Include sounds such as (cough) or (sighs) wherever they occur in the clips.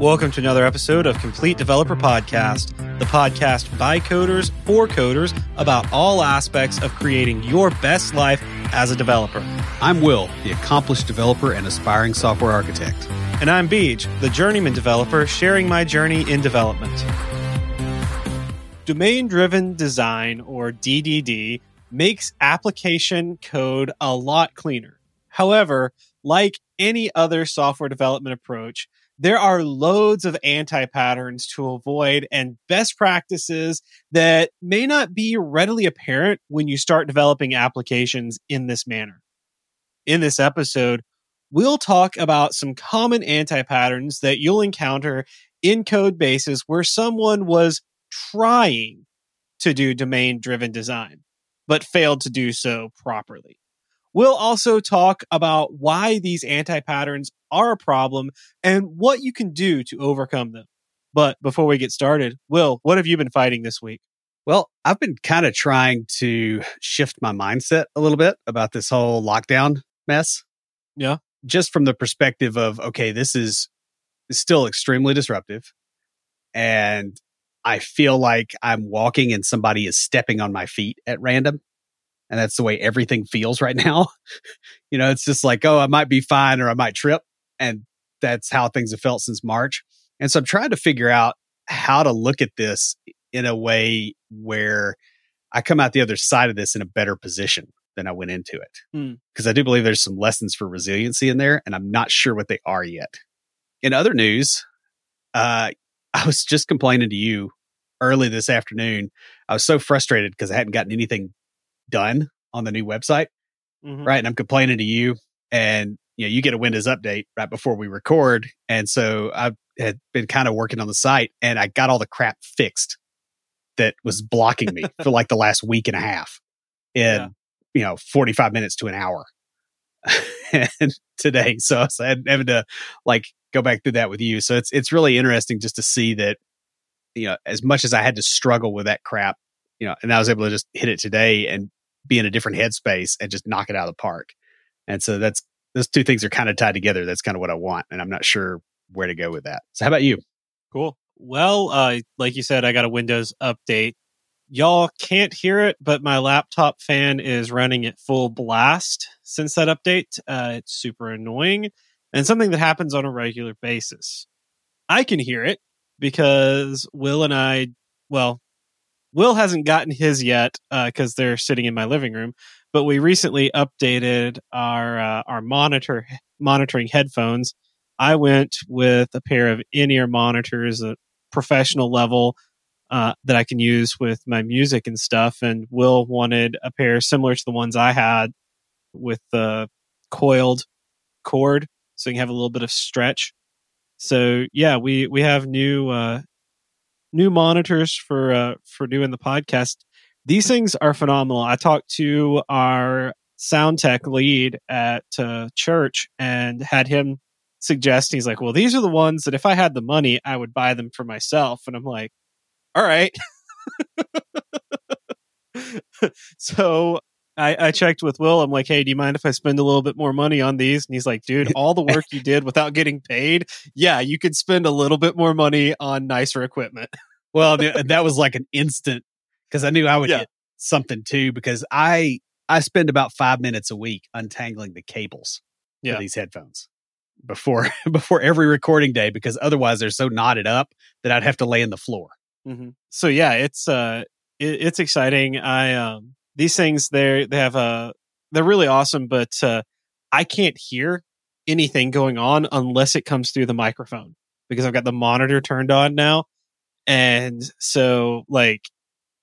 Welcome to another episode of Complete Developer Podcast, the podcast by coders for coders about all aspects of creating your best life as a developer. I'm Will, the accomplished developer and aspiring software architect. And I'm Beej, the journeyman developer sharing my journey in development. Domain driven design, or DDD, makes application code a lot cleaner. However, like any other software development approach, there are loads of anti patterns to avoid and best practices that may not be readily apparent when you start developing applications in this manner. In this episode, we'll talk about some common anti patterns that you'll encounter in code bases where someone was trying to do domain driven design, but failed to do so properly. We'll also talk about why these anti patterns are a problem and what you can do to overcome them. But before we get started, Will, what have you been fighting this week? Well, I've been kind of trying to shift my mindset a little bit about this whole lockdown mess. Yeah. Just from the perspective of, okay, this is still extremely disruptive. And I feel like I'm walking and somebody is stepping on my feet at random and that's the way everything feels right now. (laughs) you know, it's just like, oh, I might be fine or I might trip. And that's how things have felt since March. And so I'm trying to figure out how to look at this in a way where I come out the other side of this in a better position than I went into it. Because hmm. I do believe there's some lessons for resiliency in there, and I'm not sure what they are yet. In other news, uh, (laughs) I was just complaining to you early this afternoon. I was so frustrated because I hadn't gotten anything done on the new website. Mm-hmm. Right. And I'm complaining to you and you know, you get a Windows update right before we record. And so I had been kind of working on the site and I got all the crap fixed that was blocking me (laughs) for like the last week and a half in, yeah. you know, 45 minutes to an hour. (laughs) and today. So I was having to like go back through that with you. So it's, it's really interesting just to see that, you know, as much as I had to struggle with that crap, you know, and I was able to just hit it today and be in a different headspace and just knock it out of the park. And so that's those two things are kind of tied together. That's kind of what I want, and I'm not sure where to go with that. So how about you? Cool. Well, uh, like you said, I got a Windows update. Y'all can't hear it, but my laptop fan is running at full blast since that update. Uh, it's super annoying and something that happens on a regular basis. I can hear it because Will and I, well, Will hasn't gotten his yet because uh, they're sitting in my living room. But we recently updated our uh, our monitor monitoring headphones. I went with a pair of in ear monitors, a professional level uh, that I can use with my music and stuff. And Will wanted a pair similar to the ones I had with the coiled cord, so you can have a little bit of stretch. So yeah, we we have new uh, new monitors for uh, for doing the podcast. These things are phenomenal. I talked to our sound tech lead at uh, church and had him suggest he's like, "Well, these are the ones that if I had the money, I would buy them for myself." And I'm like, "All right." (laughs) so I, I, checked with Will. I'm like, hey, do you mind if I spend a little bit more money on these? And he's like, dude, (laughs) all the work you did without getting paid, yeah, you could spend a little bit more money on nicer equipment. (laughs) well, that was like an instant because I knew I would yeah. get something too because I I spend about five minutes a week untangling the cables yeah. for these headphones before (laughs) before every recording day because otherwise they're so knotted up that I'd have to lay in the floor. Mm-hmm. So yeah, it's uh it, it's exciting. I um these things they they have a they're really awesome, but uh, I can't hear anything going on unless it comes through the microphone because I've got the monitor turned on now, and so like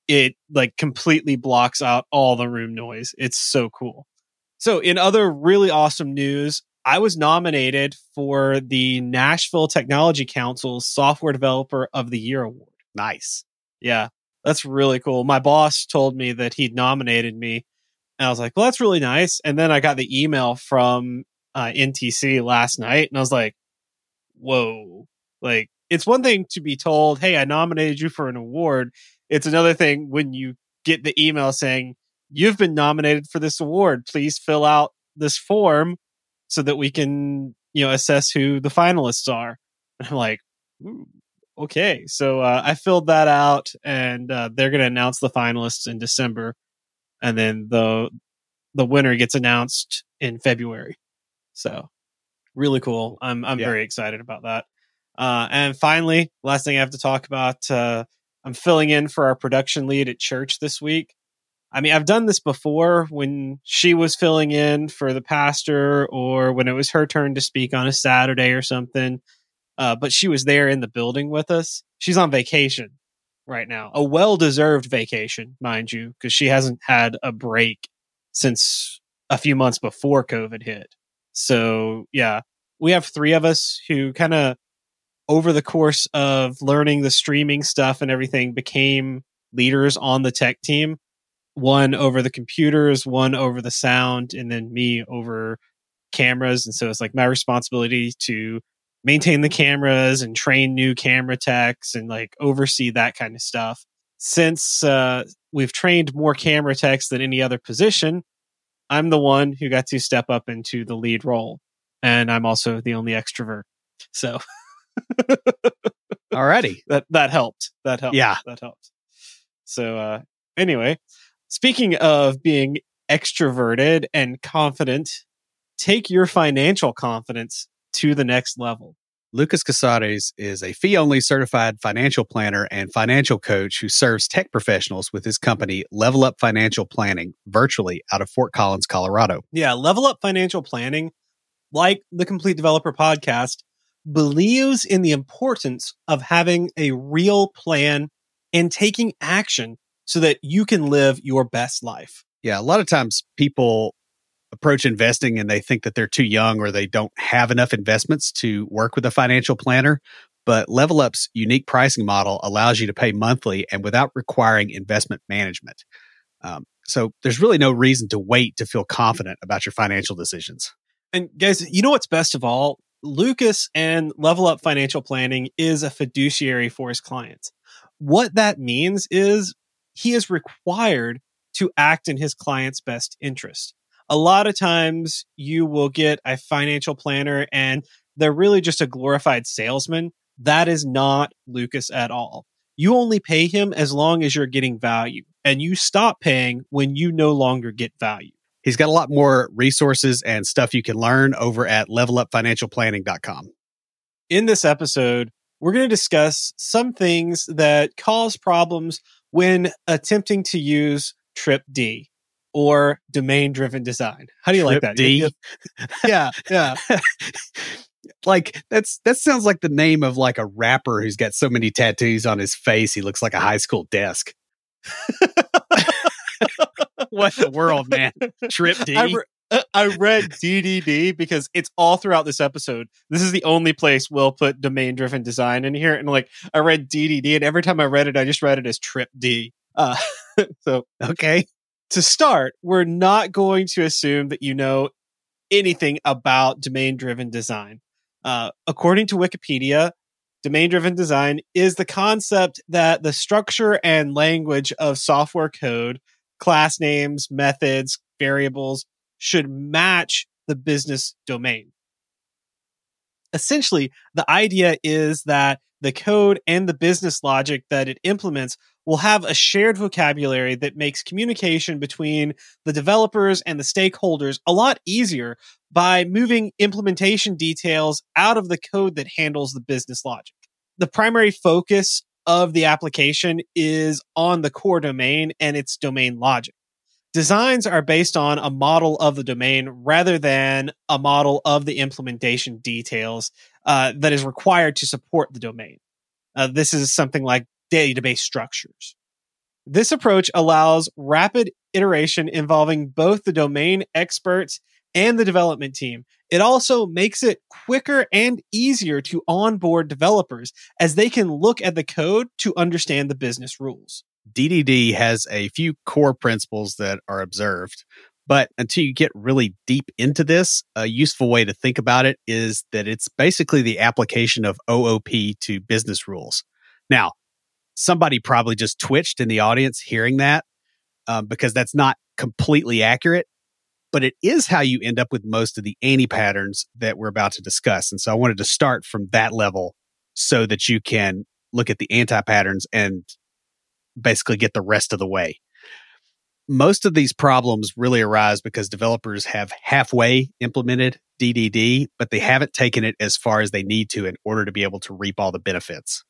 it like completely blocks out all the room noise. It's so cool. So in other really awesome news, I was nominated for the Nashville Technology Council's Software Developer of the Year award. Nice. Yeah. That's really cool. My boss told me that he'd nominated me. And I was like, well, that's really nice. And then I got the email from uh, NTC last night and I was like, whoa, like it's one thing to be told, hey, I nominated you for an award. It's another thing when you get the email saying, you've been nominated for this award. Please fill out this form so that we can, you know, assess who the finalists are. And I'm like, okay, so uh, I filled that out, and uh, they're going to announce the finalists in December, and then the the winner gets announced in February. So really cool. I'm I'm Yeah. very excited about that. Uh, and finally, last thing I have to talk about, uh, I'm filling in for our production lead at church this week. I mean, I've done this before when she was filling in for the pastor or when it was her turn to speak on a Saturday or something. Uh, but she was there in the building with us. She's on vacation right now, a well deserved vacation, mind you, because she hasn't had a break since a few months before COVID hit. So, yeah, we have three of us who kind of over the course of learning the streaming stuff and everything became leaders on the tech team one over the computers one over the sound and then me over cameras and so it's like my responsibility to maintain the cameras and train new camera techs and like oversee that kind of stuff since uh, we've trained more camera techs than any other position i'm the one who got to step up into the lead role and i'm also the only extrovert so (laughs) Alrighty. that that helped. That helped. Yeah. that helped. So uh, anyway, speaking of being extroverted and confident, take your financial confidence to the next level. Lucas Casares is a fee only certified financial planner and financial coach who serves tech professionals with his company, Level Up Financial Planning, virtually out of Fort Collins, Colorado. Yeah, Level Up Financial Planning, like the Complete Developer podcast, believes in the importance of having a real plan and taking action so that you can live your best life. Yeah, a lot of times people approach investing and they think that they're too young or they don't have enough investments to work with a financial planner. But Level Up's unique pricing model allows you to pay monthly and without requiring investment management. Um, so there's really no reason to wait to feel confident about your financial decisions. And guys, you know what's best of all? Lucas and Level Up Financial Planning is a fiduciary for his clients. What that means is he is required to act in his client's best interest. A lot of times you will get a financial planner and they're really just a glorified salesman. That is not Lucas at all. You only pay him as long as you're getting value, and you stop paying when you no longer get value. He's got a lot more resources and stuff you can learn over at levelupfinancialplanning.com. in this episode, we're going to discuss some things that cause problems when attempting to use Trip D or domain driven design. How do you like that? D? Yeah, yeah. like that's that sounds like the name of like a rapper who's got so many tattoos on his face he looks like a high school desk. (laughs) what the world, man? Trip D. I, re- uh, I read DDD because it's all throughout this episode. This is the only place we'll put domain driven design in here. And like, I read DDD, and every time I read it, I just read it as Trip D. Uh, (laughs) so okay. To start, we're not going to assume that you know anything about domain driven design. Uh, according to Wikipedia, domain driven design is the concept that the structure and language of software code, class names, methods, variables should match the business domain. Essentially, the idea is that the code and the business logic that it implements will have a shared vocabulary that makes communication between the developers and the stakeholders a lot easier by moving implementation details out of the code that handles the business logic. The primary focus of the application is on the core domain and its domain logic. Designs are based on a model of the domain rather than a model of the implementation details uh, that is required to support the domain. Uh, this is something like database structures. This approach allows rapid iteration involving both the domain experts and the development team. It also makes it quicker and easier to onboard developers as they can look at the code to understand the business rules. DDD has a few core principles that are observed, but until you get really deep into this, a useful way to think about it is that it's basically the application of OOP to business rules. Now, somebody probably just twitched in the audience hearing that um, because that's not completely accurate, but it is how you end up with most of the anti patterns that we're about to discuss. And so I wanted to start from that level so that you can look at the anti patterns and basically get the rest of the way. Most of these problems really arise because developers have halfway implemented DDD, but they haven't taken it as far as they need to in order to be able to reap all the benefits.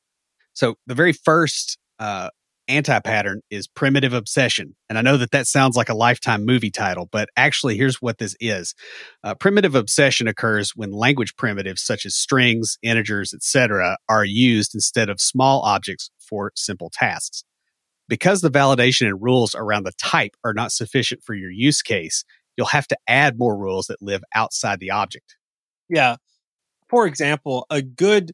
So the very first uh, anti pattern is primitive obsession. And I know that that sounds like a lifetime movie title, but actually, here's what this is uh, primitive obsession occurs when language primitives such as strings, integers, etc., are used instead of small objects for simple tasks. Because the validation and rules around the type are not sufficient for your use case, you'll have to add more rules that live outside the object. Yeah. For example, a good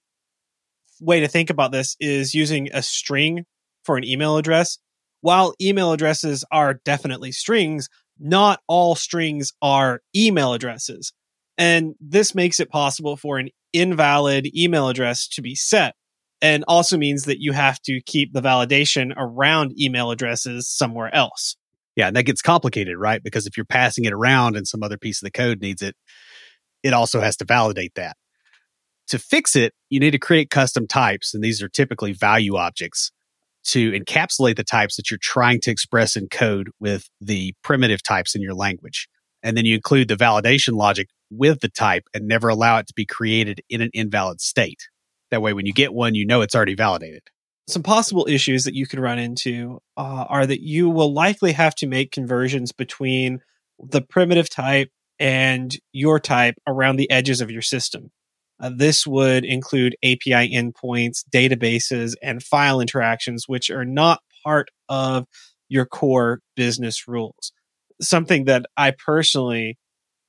way to think about this is using a string for an email address. While email addresses are definitely strings, not all strings are email addresses. And this makes it possible for an invalid email address to be set and also means that you have to keep the validation around email addresses somewhere else. Yeah, and that gets complicated, right? Because if you're passing it around and some other piece of the code needs it, it also has to validate that. To fix it, you need to create custom types, and these are typically value objects to encapsulate the types that you're trying to express in code with the primitive types in your language. And then you include the validation logic with the type and never allow it to be created in an invalid state. That way, when you get one, you know it's already validated. Some possible issues that you could run into uh, are that you will likely have to make conversions between the primitive type and your type around the edges of your system. Uh, this would include API endpoints, databases, and file interactions, which are not part of your core business rules. Something that I personally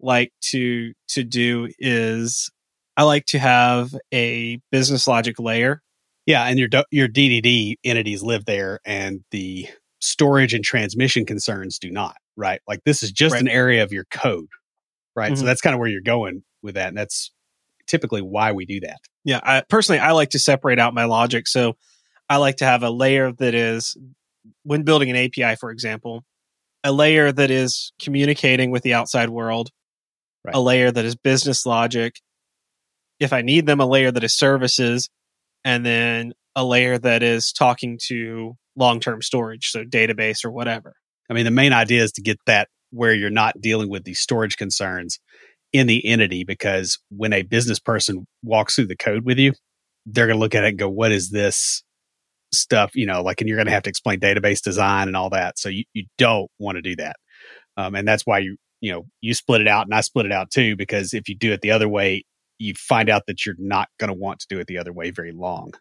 like to to do is I like to have a business logic layer. Yeah, and your your DDD entities live there, and the storage and transmission concerns do not. Right, like this is just right. an area of your code. Right, mm-hmm. so that's kind of where you're going with that, and that's typically why we do that. Yeah, I, personally, I like to separate out my logic. So I like to have a layer that is, when building an API, for example, a layer that is communicating with the outside world, right. a layer that is business logic. If I need them, a layer that is services, and then a layer that is talking to long term storage, so database or whatever. I mean, the main idea is to get that where you're not dealing with these storage concerns in the entity because when a business person walks through the code with you, they're going to look at it and go, what is this stuff? You know, like, and you're going to have to explain database design and all that. So you, you don't want to do that. Um, and that's why you, you know, you split it out and I split it out too, because if you do it the other way, you find out that you're not going to want to do it the other way very long.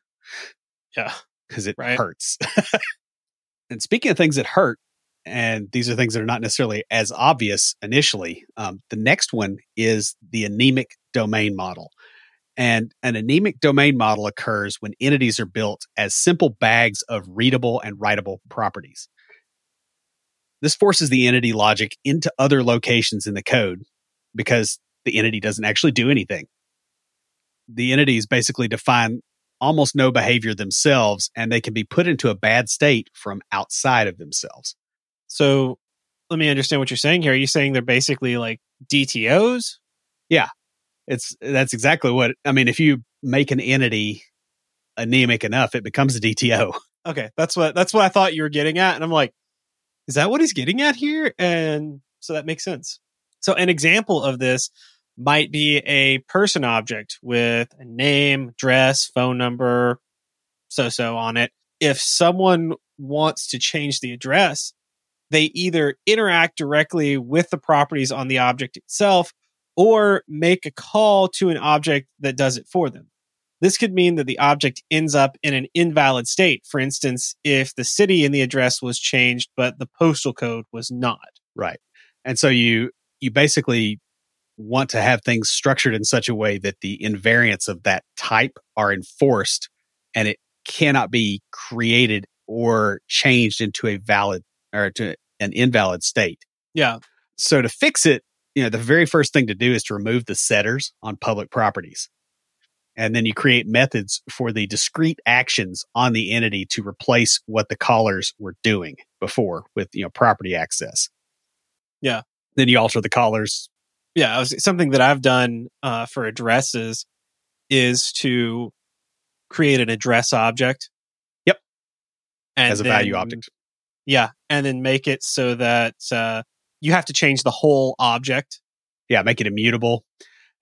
Yeah. Because it right. hurts. (laughs) and speaking of things that hurt, and these are things that are not necessarily as obvious initially. Um, the next one is the anemic domain model. And an anemic domain model occurs when entities are built as simple bags of readable and writable properties. This forces the entity logic into other locations in the code because the entity doesn't actually do anything. The entities basically define almost no behavior themselves and they can be put into a bad state from outside of themselves. So let me understand what you're saying here. Are you saying they're basically like DTOs? Yeah. It's that's exactly what I mean. If you make an entity anemic enough, it becomes a DTO. Okay. That's what that's what I thought you were getting at. And I'm like, is that what he's getting at here? And so that makes sense. So an example of this might be a person object with a name, address, phone number, so so on it. If someone wants to change the address, they either interact directly with the properties on the object itself or make a call to an object that does it for them. This could mean that the object ends up in an invalid state. For instance, if the city in the address was changed, but the postal code was not. Right. And so you you basically want to have things structured in such a way that the invariants of that type are enforced and it cannot be created or changed into a valid or to an invalid state. Yeah. So to fix it, you know, the very first thing to do is to remove the setters on public properties. And then you create methods for the discrete actions on the entity to replace what the callers were doing before with, you know, property access. Yeah. Then you alter the callers. Yeah. Was, something that I've done uh, for addresses is to create an address object. Yep. And as a value object. Yeah, and then make it so that uh, you have to change the whole object. Yeah, make it immutable.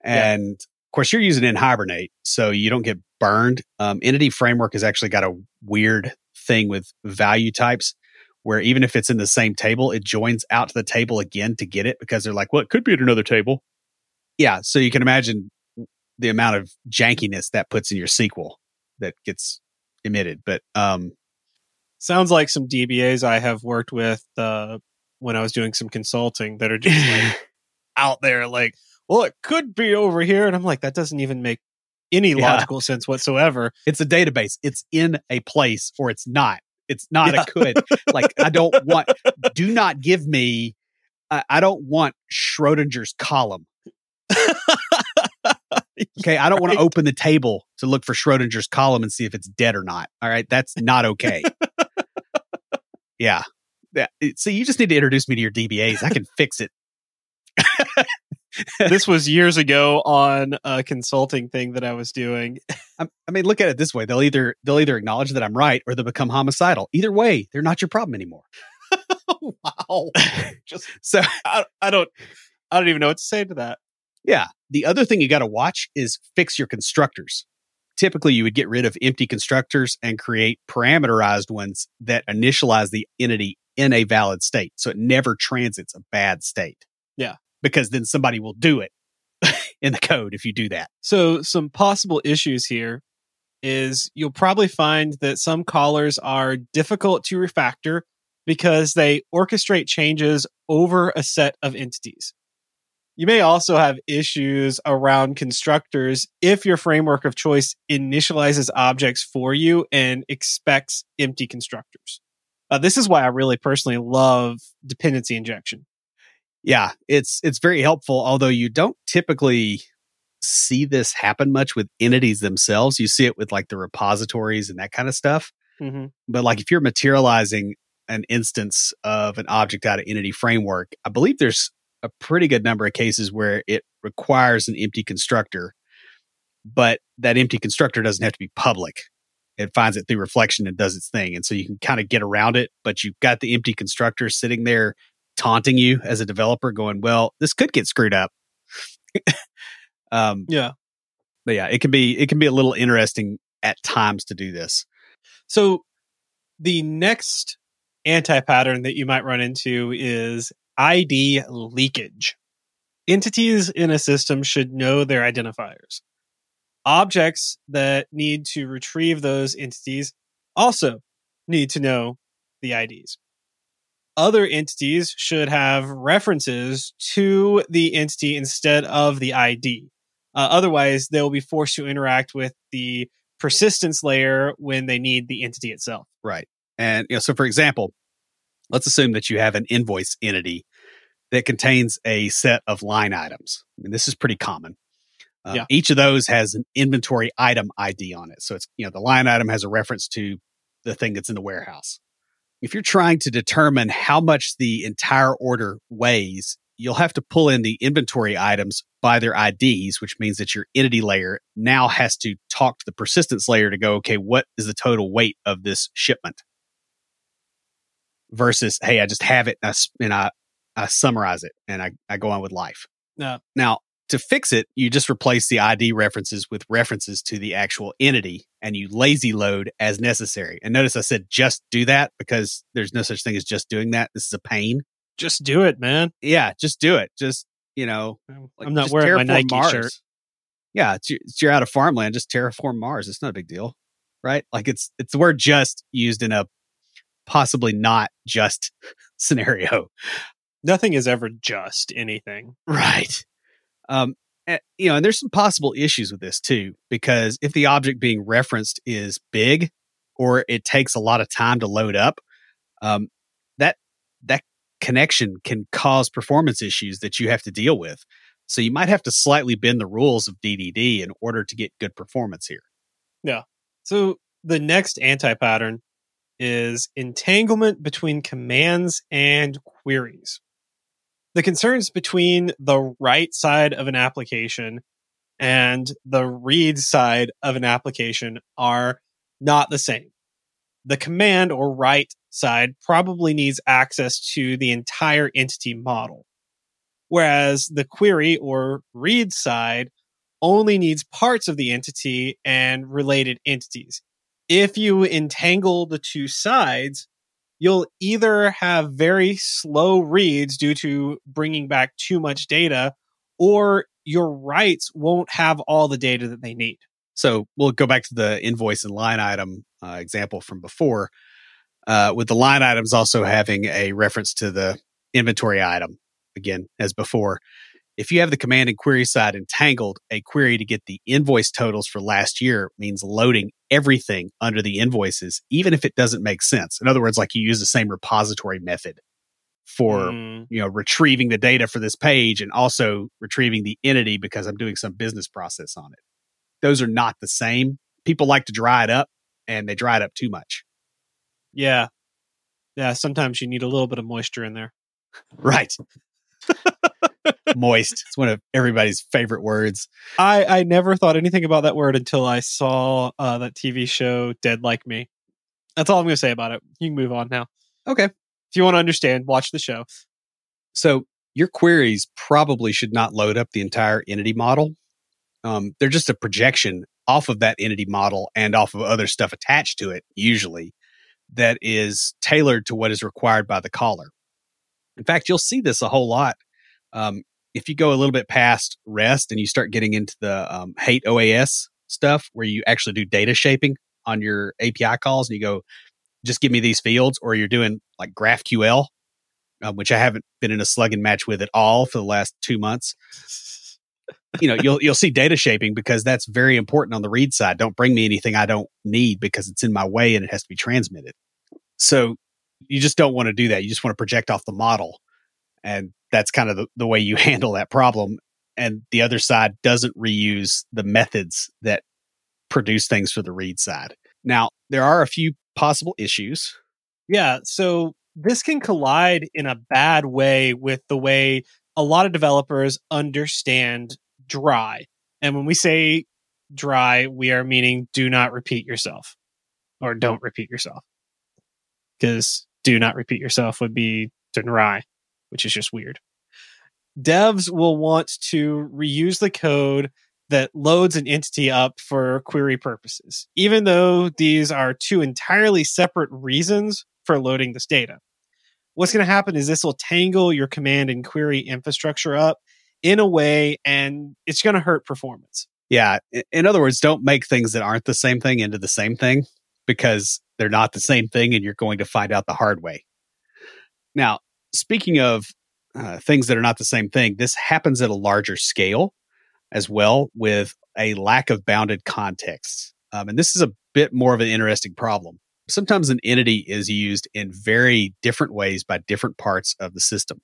Yeah. And of course, you're using NHibernate, so you don't get burned. Um, Entity Framework has actually got a weird thing with value types where even if it's in the same table, it joins out to the table again to get it because they're like, well, it could be at another table. Yeah, so you can imagine the amount of jankiness that puts in your SQL that gets emitted. But um, Sounds like some DBAs I have worked with uh, when I was doing some consulting that are just like (laughs) out there, like, well, it could be over here, and I'm like, that doesn't even make any Yeah. logical sense whatsoever. it's a database. It's in a place or it's not. It's not Yeah. a could. like I don't want. Do not give me. I, I don't want Schrodinger's column. Okay, I don't want Right. to open the table to look for Schrodinger's column and see if it's dead or not. All right, that's not okay. (laughs) yeah. Yeah. See, you just need to introduce me to your DBAs. I can fix it. (laughs) this was years ago on a consulting thing that I was doing. (laughs) I, I mean, look at it this way: they'll either they'll either acknowledge that I'm right or they'll become homicidal. Either way, they're not your problem anymore. (laughs) wow. Just So I, I don't I don't even know what to say to that. Yeah. The other thing you got to watch is fix your constructors. Typically, you would get rid of empty constructors and create parameterized ones that initialize the entity in a valid state. So it never transits a bad state. Yeah. Because then somebody will do it (laughs) in the code if you do that. So some possible issues here is you'll probably find that some callers are difficult to refactor because they orchestrate changes over a set of entities. You may also have issues around constructors if your framework of choice initializes objects for you and expects empty constructors. Uh, this is why I really personally love dependency injection. Yeah, it's it's very helpful. Although you don't typically see this happen much with entities themselves. You see it with like the repositories and that kind of stuff. Mm-hmm. but like if you're materializing an instance of an object out of entity framework i believe there's a pretty good number of cases where it requires an empty constructor but that empty constructor doesn't have to be public it finds it through reflection and does its thing and so you can kind of get around it but you've got the empty constructor sitting there taunting you as a developer going well this could get screwed up (laughs) um Yeah. but yeah it can be it can be a little interesting at times to do this So the next anti pattern that you might run into is ID leakage. Entities in a system should know their identifiers. Objects that need to retrieve those entities also need to know the IDs. Other entities should have references to the entity instead of the ID. Uh, otherwise, they'll be forced to interact with the persistence layer when they need the entity itself. Right. And you know, so for example, let's assume that you have an invoice entity that contains a set of line items. I mean, this is pretty common. Uh, Yeah. Each of those has an inventory item ID on it. So it's, you know, the line item has a reference to the thing that's in the warehouse. If you're trying to determine how much the entire order weighs, you'll have to pull in the inventory items by their IDs, which means that your entity layer now has to talk to the persistence layer to go, okay, what is the total weight of this shipment? Versus, hey, I just have it and I, and I, I summarize it and I, I go on with life. Yeah. Now, to fix it, you just replace the ID references with references to the actual entity and you lazy load as necessary. And notice I said just do that because there's no such thing as just doing that. This is a pain. Just do it, man. Yeah, just do it. Just, you know, like, I'm not wearing my Nike shirt. Yeah, it's, it's you're out of farmland. Just terraform Mars. It's not a big deal, right? Like it's it's the word "just" used in a possibly not just (laughs) scenario, Nothing is ever just anything. right? Um, eh, you know, and there's some possible issues with this too, because if the object being referenced is big, or it takes a lot of time to load up, um, that that connection can cause performance issues that you have to deal with. So you might have to slightly bend the rules of DDD in order to get good performance here. Yeah. So the next anti pattern is entanglement between commands and queries. The concerns between the right side of an application and the read side of an application are not the same. The command or write side probably needs access to the entire entity model, whereas the query or read side only needs parts of the entity and related entities. If you entangle the two sides, you'll either have very slow reads due to bringing back too much data, or your writes won't have all the data that they need. So we'll go back to the invoice and line item uh, example from before, uh, with the line items also having a reference to the inventory item, again, as before. If you have the command and query side entangled, a query to get the invoice totals for last year means loading everything under the invoices, even if it doesn't make sense. In other words, like you use the same repository method for mm. you know retrieving the data for this page and also retrieving the entity because I'm doing some business process on it. Those are not the same. People like to dry it up and they dry it up too much. Yeah. Yeah, sometimes you need a little bit of moisture in there. Right. (laughs) moist. It's one of everybody's favorite words. I I never thought anything about that word until I saw uh, that TV show Dead Like Me. That's all I'm going to say about it. You can move on now. Okay. If you want to understand, watch the show. So your queries probably should not load up the entire entity model. Um, they're just a projection off of that entity model and off of other stuff attached to it, usually, that is tailored to what is required by the caller. In fact, you'll see this a whole lot um, if you go a little bit past REST and you start getting into the um, HATEOAS stuff where you actually do data shaping on your API calls and you go, just give me these fields, or you're doing like GraphQL, um, which I haven't been in a slug and match with at all for the last two months. you know, you'll you'll see data shaping because that's very important on the read side. Don't bring me anything I don't need because it's in my way and it has to be transmitted. So you just don't want to do that. You just want to project off the model. And that's kind of the, the way you (laughs) handle that problem. And the other side doesn't reuse the methods that produce things for the read side. Now, there are a few possible issues. Yeah. So this can collide in a bad way with the way a lot of developers understand dry. And when we say dry, we are meaning do not repeat yourself or don't repeat yourself. Because do not repeat yourself would be dry which is just weird. Devs will want to reuse the code that loads an entity up for query purposes, even though these are two entirely separate reasons for loading this data. What's going to happen is this will tangle your command and query infrastructure up in a way, and it's going to hurt performance. Yeah. In other words, don't make things that aren't the same thing into the same thing because they're not the same thing and you're going to find out the hard way. Now, speaking of uh, things that are not the same thing, this happens at a larger scale as well with a lack of bounded context. Um, and this is a bit more of an interesting problem. Sometimes an entity is used in very different ways by different parts of the system.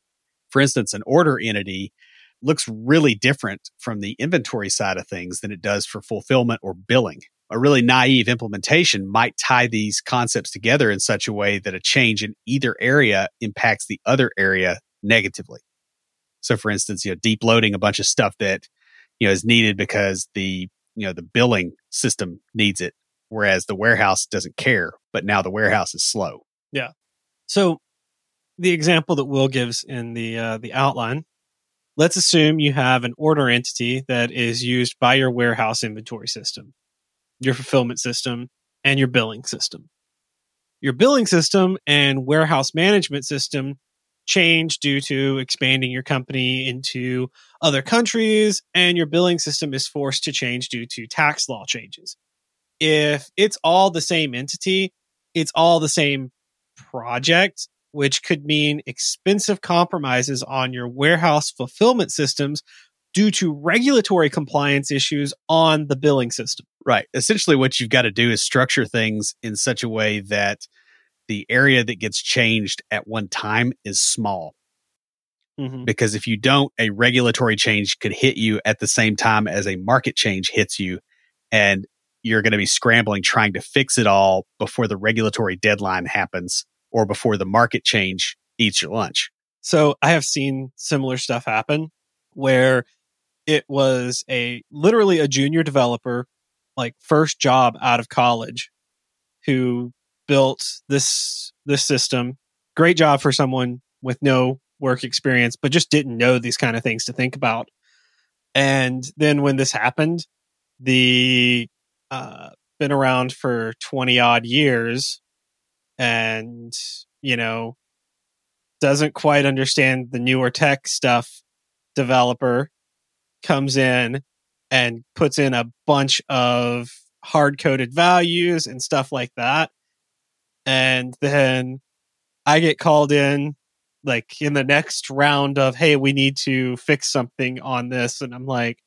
For instance, an order entity looks really different from the inventory side of things than it does for fulfillment or billing a really naive implementation might tie these concepts together in such a way that a change in either area impacts the other area negatively. So for instance, you know, deep loading a bunch of stuff that, you know, is needed because the, you know, the billing system needs it, whereas the warehouse doesn't care, but now the warehouse is slow. Yeah. So the example that Will gives in the uh, the outline, let's assume you have an order entity that is used by your warehouse inventory system your fulfillment system, and your billing system. Your billing system and warehouse management system change due to expanding your company into other countries, and your billing system is forced to change due to tax law changes. If it's all the same entity, it's all the same project, which could mean expensive compromises on your warehouse fulfillment systems due to regulatory compliance issues on the billing system. Right. Essentially, what you've got to do is structure things in such a way that the area that gets changed at one time is small. Mm-hmm. Because if you don't, a regulatory change could hit you at the same time as a market change hits you. And you're going to be scrambling trying to fix it all before the regulatory deadline happens or before the market change eats your lunch. So I have seen similar stuff happen where it was a literally a junior developer, like first job out of college, who built this this system. Great job for someone with no work experience, but just didn't know these kind of things to think about. And then when this happened, the uh, been around for 20 odd years and, you know, doesn't quite understand the newer tech stuff developer comes in and puts in a bunch of hard coded values and stuff like that. And then I get called in like in the next round of, hey, we need to fix something on this. And I'm like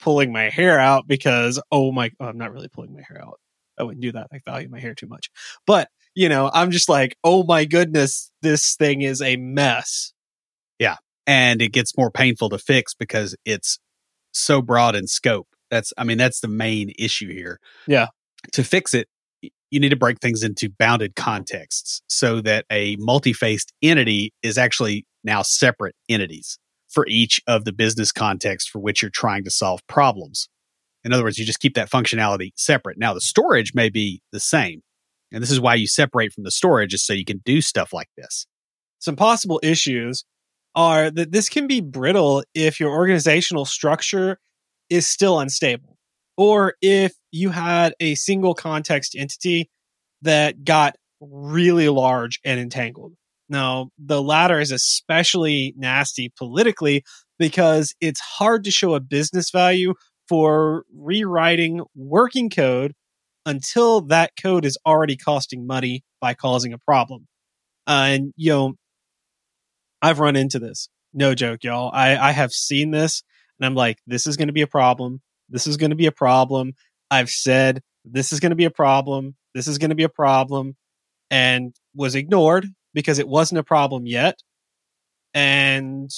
pulling my hair out because, oh my, oh, I'm not really pulling my hair out. I wouldn't do that. I value my hair too much. But, you know, I'm just like, oh my goodness, this thing is a mess. Yeah. And it gets more painful to fix because it's so broad in scope. That's, I mean, that's the main issue here. Yeah. To fix it, you need to break things into bounded contexts so that a multi-faced entity is actually now separate entities for each of the business contexts for which you're trying to solve problems. In other words, you just keep that functionality separate. Now, the storage may be the same. And this is why you separate from the storage is so you can do stuff like this. Some possible issues are that this can be brittle if your organizational structure is still unstable or if you had a single context entity that got really large and entangled. Now, the latter is especially nasty politically because it's hard to show a business value for rewriting working code until that code is already costing money by causing a problem. Uh, and, you know, I've run into this. No joke, y'all. I, I have seen this and I'm like, this is going to be a problem. This is going to be a problem. I've said this is going to be a problem. This is going to be a problem and was ignored because it wasn't a problem yet. And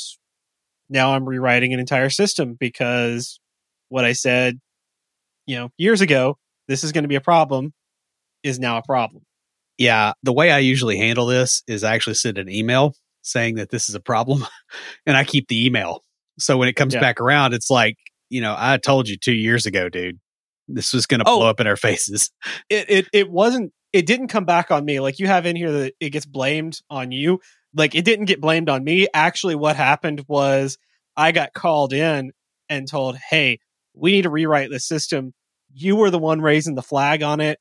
now I'm rewriting an entire system because what I said, you know, years ago, this is going to be a problem, is now a problem. Yeah. The way I usually handle this is I actually send an email saying that this is a problem (laughs) and I keep the email. So when it comes yeah. back around, it's like, you know, I told you two years ago, dude, this was going to oh, blow up in our faces. (laughs) It, it, it wasn't, it didn't come back on me. Like you have in here that it gets blamed on you. Like it didn't get blamed on me. Actually, what happened was I got called in and told, Hey, we need to rewrite the system. You were the one raising the flag on it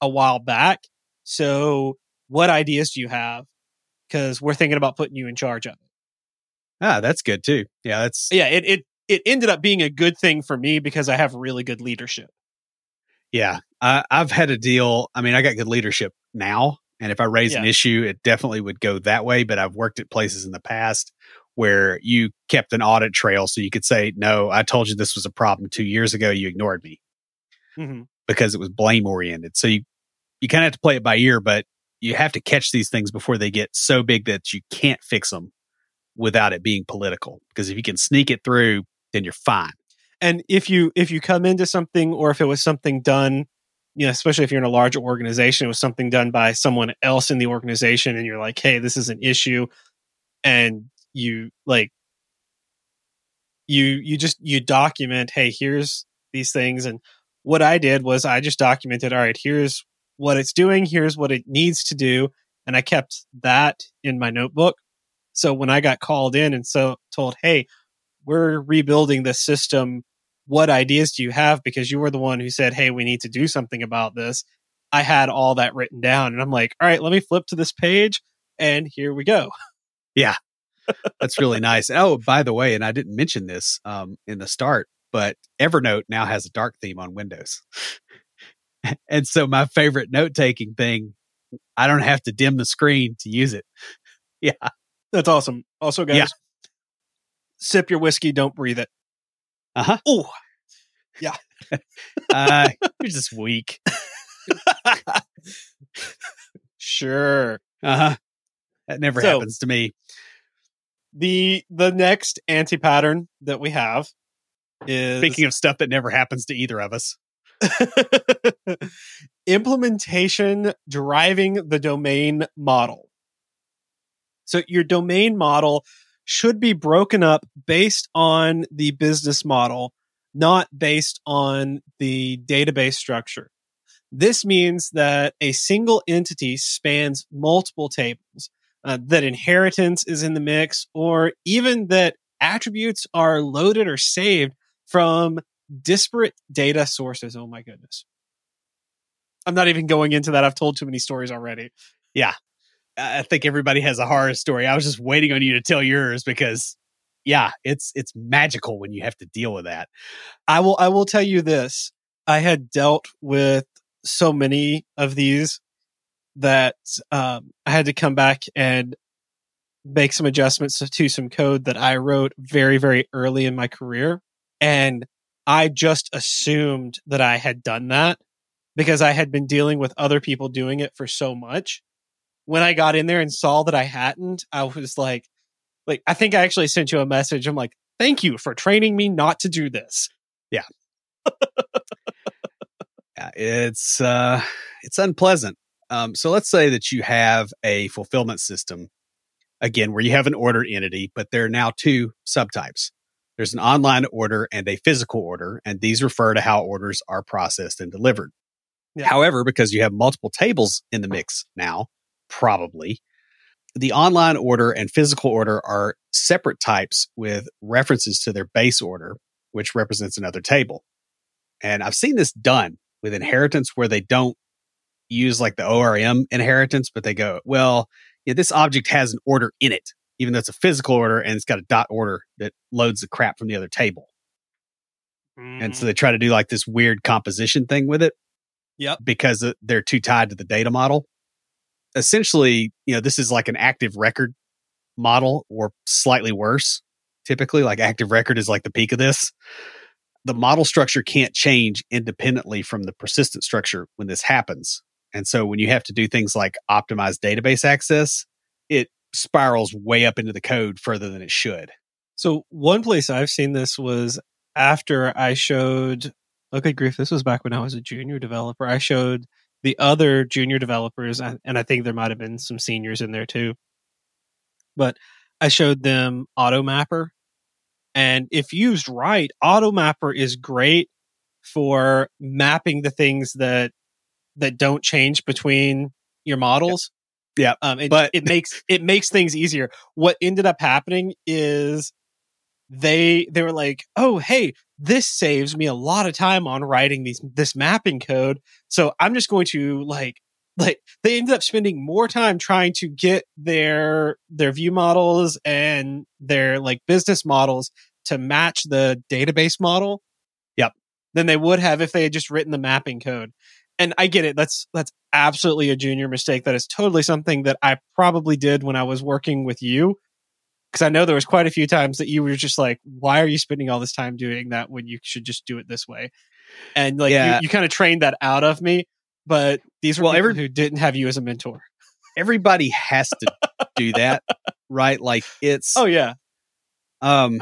a while back. So what ideas do you have? Because we're thinking about putting you in charge of it. Ah, that's good too. Yeah, that's yeah. It it it ended up being a good thing for me because I have really good leadership. Yeah, I, have had a deal. I mean, I got good leadership now, and if I raise yeah. an issue, it definitely would go that way. But I've worked at places in the past where you kept an audit trail so you could say, no, I told you this was a problem two years ago. You ignored me mm-hmm. because it was blame oriented. So you, you kind of have to play it by ear, but you have to catch these things before they get so big that you can't fix them without it being political. Because if you can sneak it through, then you're fine. And if you if you come into something or if it was something done, you know, especially if you're in a large organization, it was something done by someone else in the organization and you're like, hey, this is an issue and you like you you just you document hey here's these things and what i did was i just documented all right here's what it's doing here's what it needs to do. And i kept that in my notebook. So when i got called in and so told hey we're rebuilding this system what ideas do you have? Because you were the one who said hey we need to do something about this. I had all that written down and i'm like all right let me flip to this page and here we go. Yeah. That's really nice. Oh, by the way, and I didn't mention this um, in the start, but Evernote now has a dark theme on Windows. (laughs) and so my favorite note taking thing, I don't have to dim the screen to use it. (laughs) yeah. That's awesome. Also, guys, yeah. sip your whiskey, don't breathe it. (laughs) Uh huh. Oh, yeah. uh, you're just weak. sure. Uh huh. That never so, happens to me the the next anti pattern that we have is speaking of stuff that never happens to either of us. (laughs) implementation driving the domain model. So your domain model should be broken up based on the business model, not based on the database structure. This means that a single entity spans multiple tables, uh, that inheritance is in the mix, or even that attributes are loaded or saved from disparate data sources. Oh my goodness. I'm not even going into that. I've told too many stories already. Yeah. I think everybody has a horror story. I was just waiting on you to tell yours because yeah, it's it's magical when you have to deal with that. I will I will tell you this. I had dealt with so many of these that um, I had to come back and make some adjustments to some code that I wrote very, very early in my career. And I just assumed that I had done that because I had been dealing with other people doing it for so much. When I got in there and saw that I hadn't, I was like, like, I think I actually sent you a message. I'm like, thank you for training me not to do this. Yeah. (laughs) yeah it's, uh, it's unpleasant. Um, so let's say that you have a fulfillment system again, where you have an order entity, but there are now two subtypes. There's an online order and a physical order, and these refer to how orders are processed and delivered. Yeah. However, because you have multiple tables in the mix now, probably, the online order and physical order are separate types with references to their base order, which represents another table. And I've seen this done with inheritance where they don't use like the ORM inheritance, but they go, well, yeah, this object has an order in it, even though it's a physical order and it's got a dot order that loads the crap from the other table. Mm. And so they try to do like this weird composition thing with it. Yep. Because they're too tied to the data model. Essentially, you know, this is like an active record model or slightly worse. Typically, like active record is like the peak of this. The model structure can't change independently from the persistent structure when this happens. And so when you have to do things like optimize database access, it spirals way up into the code further than it should. So one place I've seen this was after I showed oh, okay grief, this was back when I was a junior developer. I showed the other junior developers, and I think there might have been some seniors in there too. But I showed them AutoMapper. And if used right, AutoMapper is great for mapping the things that that don't change between your models. Yeah, um, it, but it makes it makes things easier. What ended up happening is they they were like, "Oh, hey, this saves me a lot of time on writing these this mapping code. So I'm just going to like (laughs) like they ended up spending more time trying to get their their view models and their like business models to match the database model. Yep. Than they would have if they had just written the mapping code and I get it. That's that's absolutely a junior mistake. That is totally something that I probably did when I was working with you. Because I know there was quite a few times that you were just like, "Why are you spending all this time doing that when you should just do it this way?" And like yeah. you, you kind of trained that out of me. But these were well, people every, who didn't have you as a mentor. Everybody has to do that, right? Like it's oh yeah. Um,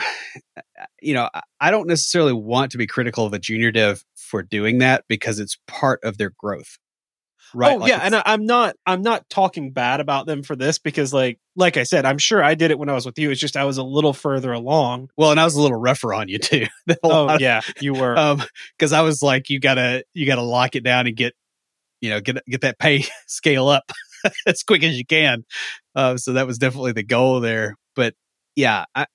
you know, I don't necessarily want to be critical of a junior dev for doing that because it's part of their growth. Right. Oh like yeah, and I, I'm not I'm not talking bad about them for this because like like I said, I'm sure I did it when I was with you. It's just I was a little further along. Well, and I was a little rougher on you too. (laughs) oh yeah, you were. Um, because I was like, you gotta you gotta lock it down and get you know get get that pay (laughs) scale up (laughs) as quick as you can. Uh, so that was definitely the goal there. But yeah, I,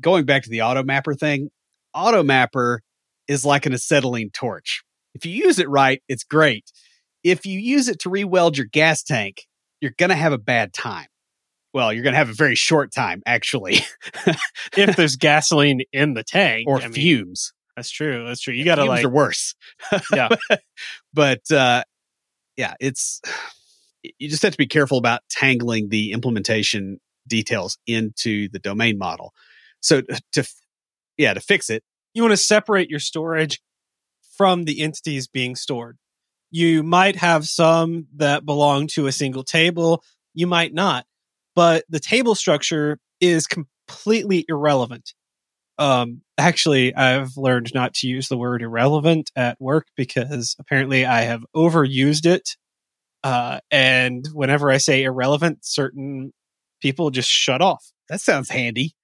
going back to the AutoMapper thing, AutoMapper is like an acetylene torch. If you use it right, it's great. If you use it to re-weld your gas tank, you're going to have a bad time. Well, you're going to have a very short time, actually. (laughs) if there's gasoline in the tank or I fumes. Mean, that's true. That's true. You got to like. are worse. yeah. (laughs) but uh, yeah, it's. You just have to be careful about tangling the implementation details into the domain model. So to, yeah, to fix it, you want to separate your storage from the entities being stored. You might have some that belong to a single table, you might not, but the table structure is completely irrelevant. Um, actually, I've learned not to use the word irrelevant at work because apparently I have overused it. Uh, and whenever I say irrelevant, certain people just shut off. that sounds handy.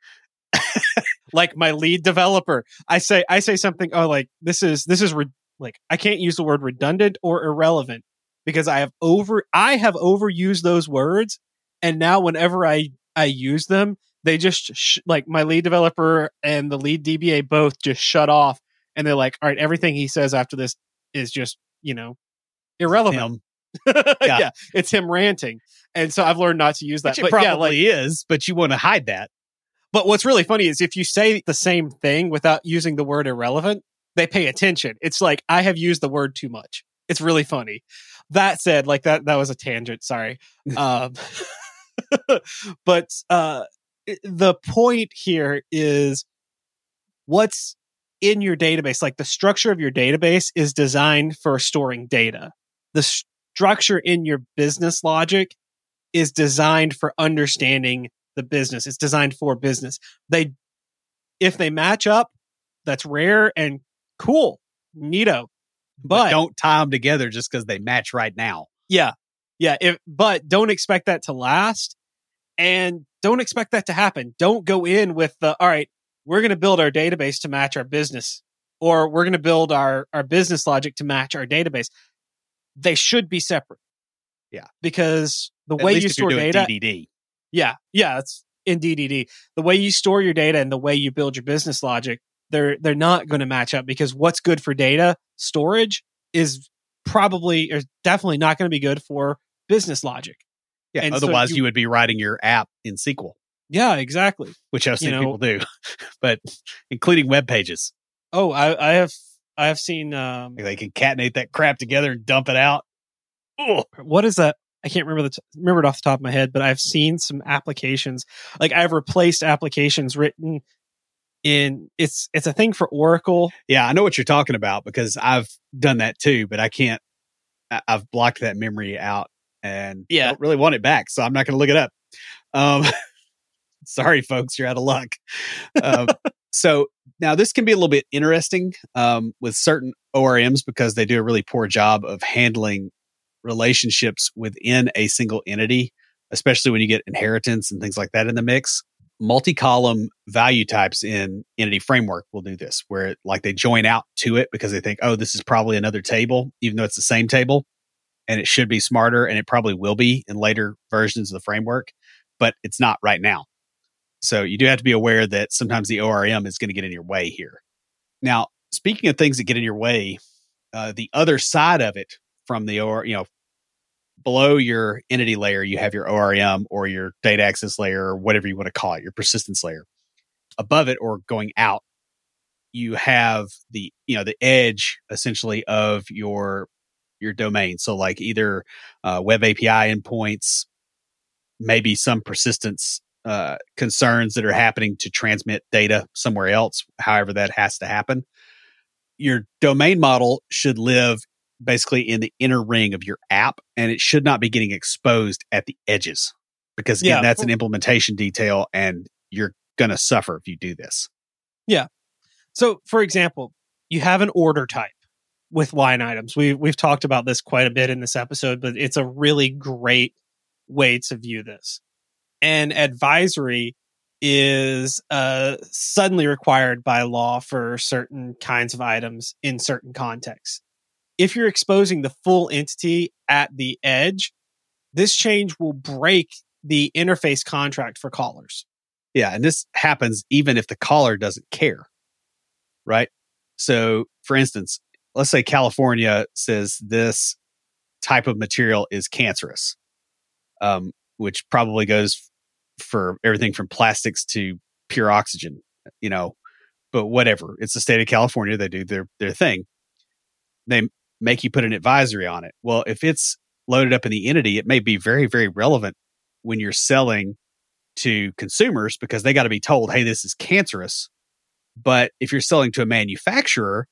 (laughs) like my lead developer, I say I say something. Oh, like this is this is re- like I can't use the word redundant or irrelevant because I have over I have overused those words, and now whenever I I use them, they just sh- like my lead developer and the lead DBA both just shut off, and they're like, all right, everything he says after this is just you know irrelevant. (laughs) Yeah. Yeah. it's him ranting, and so I've learned not to use that. Which it But probably yeah, like is, but you want to hide that. But what's really funny is if you say the same thing without using the word irrelevant, they pay attention. It's like I have used the word too much. It's really funny. That said, like that that was a tangent, sorry. (laughs) um (laughs) but uh the point here is what's in your database, like the structure of your database is designed for storing data. The structure in your business logic is designed for understanding the business. It's designed for business. They, if they match up, that's rare and cool, neato. But But don't tie them together just because they match right now. yeah, yeah. If but don't expect that to last, and don't expect that to happen. Don't go in with the all right. We're going to build our database to match our business, or we're going to build our our business logic to match our database. They should be separate. Yeah. because the At way you store data, DDD. Yeah, yeah, it's in DDD. The way you store your data and the way you build your business logic, they're they're not going to match up because what's good for data storage is probably or definitely not going to be good for business logic. Yeah. And so Otherwise, you- you, would be writing your app in SQL, Yeah, exactly. which I've You seen know- people do, (laughs) but including web pages. Oh, I, I have I have seen um they concatenate that crap together and dump it out. Oh, what is that? I can't remember the t- remember it off the top of my head, but I've seen some applications like I've replaced applications written in it's it's a thing for Oracle yeah. I know what you're talking about because I've done that too, but I can't. I- I've blocked that memory out and Yeah. don't really want it back, so I'm not going to look it up. Um, (laughs) sorry, folks, you're out of luck. Um, (laughs) so now this can be a little bit interesting um, with certain ORMs because they do a really poor job of handling relationships within a single entity, especially when you get inheritance and things like that in the mix. Multi-column value types in Entity Framework will do this, where like they join out to it because they think, oh, this is probably another table, even though it's the same table, and it should be smarter, and it probably will be in later versions of the framework, but it's not right now. So you do have to be aware that sometimes the ORM is going to get in your way here. Now, speaking of things that get in your way, uh, the other side of it from the OR, you know, below your entity layer, you have your ORM or your data access layer or whatever you want to call it, your persistence layer. Above it or going out, you have the, you know, the edge essentially of your your domain. So like either uh, web API endpoints, maybe some persistence uh, concerns that are happening to transmit data somewhere else, however that has to happen. Your domain model should live basically in the inner ring of your app, and it should not be getting exposed at the edges because again, Yeah. that's an implementation detail, and you're going to suffer if you do this. Yeah. So, for example, you have an order type with line items. We we've talked about this quite a bit in this episode, but it's a really great way to view this. And advisory is uh, suddenly required by law for certain kinds of items in certain contexts. If you're exposing the full entity at the edge, this change will break the interface contract for callers. Yeah, and this happens even if the caller doesn't care, right? So, for instance, let's say California says this type of material is cancerous, um, which probably goes for everything from plastics to pure oxygen, you know. But whatever, it's the state of California; they do their their thing. They make you put an advisory on it. Well, if it's loaded up in the entity, it may be very very relevant when you're selling to consumers because they got to be told, hey, this is cancerous. But if you're selling to a manufacturer,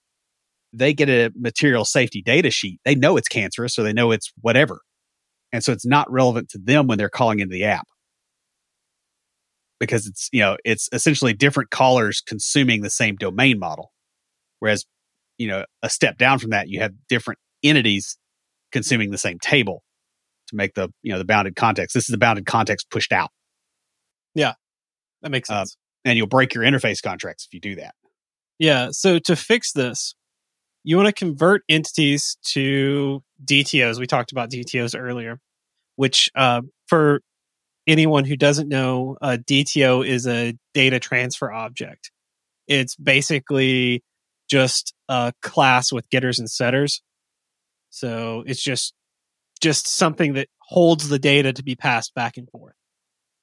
they get a material safety data sheet. They know it's cancerous, so they know it's whatever. And so it's not relevant to them when they're calling into the app because it's, you know, it's essentially different callers consuming the same domain model. Whereas, you know, a step down from that, you have different entities consuming the same table to make the, you know, the bounded context. This is the bounded context pushed out. Yeah. That makes Um, sense. and you'll break your interface contracts if you do that. Yeah. So to fix this, you want to convert entities to DTOs. We talked about DTOs earlier, which uh, for anyone who doesn't know, a DTO is a data transfer object. It's basically just a class with getters and setters. So it's just just something that holds the data to be passed back and forth.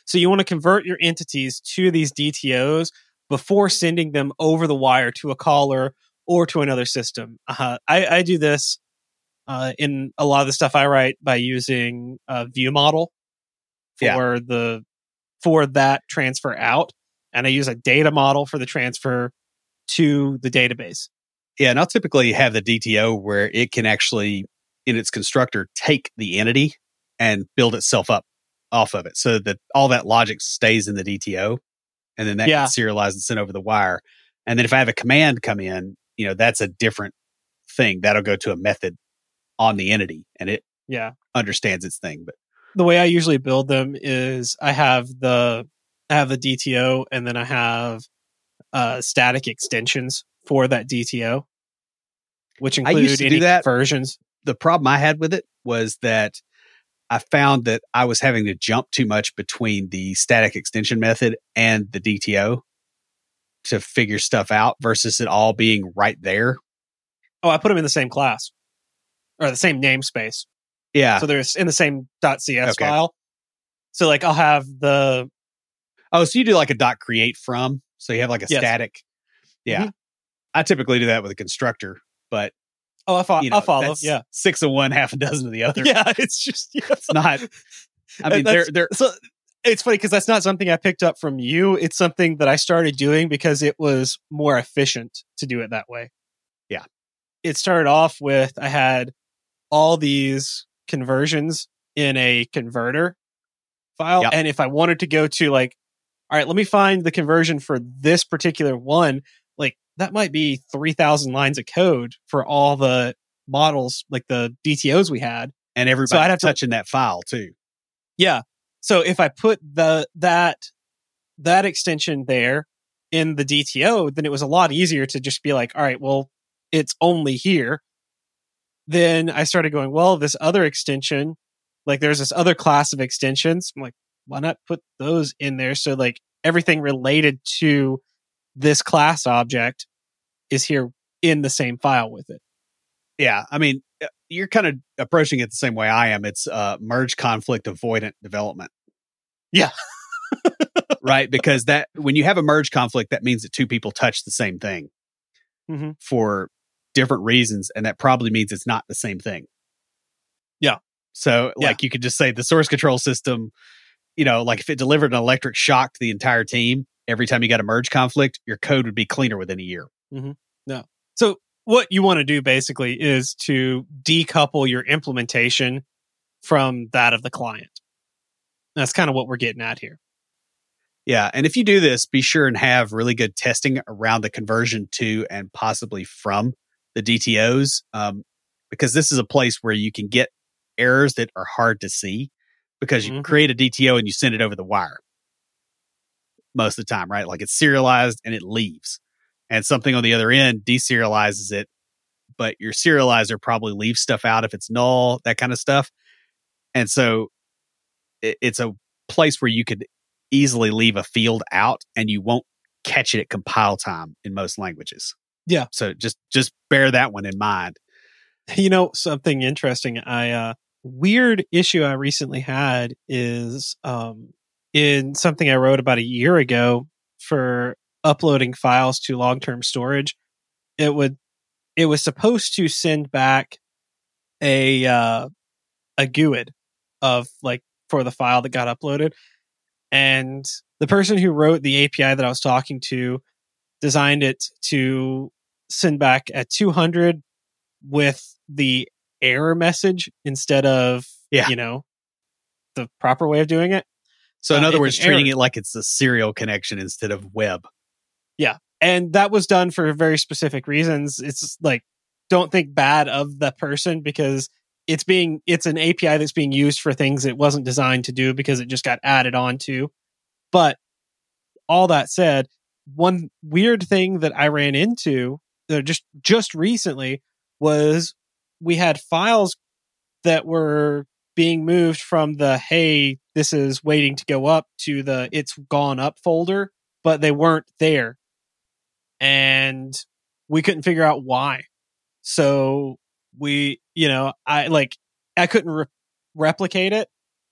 So you want to convert your entities to these DTOs before sending them over the wire to a caller or to another system. Uh, I, I do this uh, in a lot of the stuff I write by using a view model for Yeah. the for that transfer out, and I use a data model for the transfer to the database. Yeah, and I'll typically have the DTO where it can actually, in its constructor, take the entity and build itself up off of it, so that all that logic stays in the DTO, and then that Yeah. gets serialized and sent over the wire. And then if I have a command come in, you know, that's a different thing. That'll go to a method on the entity, and it Yeah. understands its thing. But the way I usually build them is I have the I have the DTO and then I have uh, static extensions for that DTO, which include used to do any that. versions. the problem I had with it was that I found that I was having to jump too much between the static extension method and the DTO to figure stuff out versus it all being right there. Oh, I put them in the same class or the same namespace, Yeah. so they're in the same .cs Okay. file. So like I'll have the oh, so you do like a dot create from, so you have like a Yes. static. Yeah. Mm-hmm. I typically do that with a constructor, but oh I fo- you know, I'll follow yeah six of one, half a dozen of the other. yeah (laughs) it's just yeah. It's not. (laughs) I mean, they're they're so it's funny because that's not something I picked up from you. It's something that I started doing because it was more efficient to do it that way. Yeah. It started off with I had all these conversions in a converter file. Yep. And if I wanted to go to like, all right, let me find the conversion for this particular one, like that might be 3,000 lines of code for all the models, like the DTOs we had. and everybody so I'd have to- touching that file too. Yeah. So if I put the that that extension there in the DTO, then it was a lot easier to just be like, all right, well, it's only here. Then I started going, well, this other extension, like there's this other class of extensions. I'm like, why not put those in there? So like everything related to this class object is here in the same file with it. Yeah, I mean, uh, you're kind of approaching it the same way I am. It's uh, merge conflict avoidant development. Yeah. right, because that when you have a merge conflict, that means that two people touch the same thing Mhm. for different reasons, and that probably means it's not the same thing. Yeah. So, Yeah. like, you could just say the source control system. You know, like if it delivered an electric shock to the entire team every time you got a merge conflict, your code would be cleaner within a year. No. So what you want to do basically is to decouple your implementation from that of the client. That's kind of what we're getting at here. Yeah. And if you do this, be sure and have really good testing around the conversion to and possibly from the DTOs, um, because this is a place where you can get errors that are hard to see because you Mhm. create a DTO and you send it over the wire most of the time, right? Like it's serialized and it leaves. And something on the other end deserializes it, but your serializer probably leaves stuff out if it's null, that kind of stuff. And so it, it's a place where you could easily leave a field out and you won't catch it at compile time in most languages. Yeah. So just just bear that one in mind. You know, something interesting. I uh weird issue I recently had is um in something I wrote about a year ago for uploading files to long-term storage. It would it was supposed to send back a uh a GUID of like for the file that got uploaded. And the person who wrote the API that I was talking to designed it to send back at 200 with the error message instead of Yeah. you know the proper way of doing it So in Uh, other words, treating error- it like it's a serial connection instead of web. Yeah. And that was done for very specific reasons it's like don't think bad of the person because it's being it's an api that's being used for things it wasn't designed to do because it just got added on to but all that said, one weird thing that I ran into uh, just just recently was we had files that were being moved from the hey this is waiting to go up to the it's gone up folder but they weren't there and we couldn't figure out why so we you know i like i couldn't re- replicate it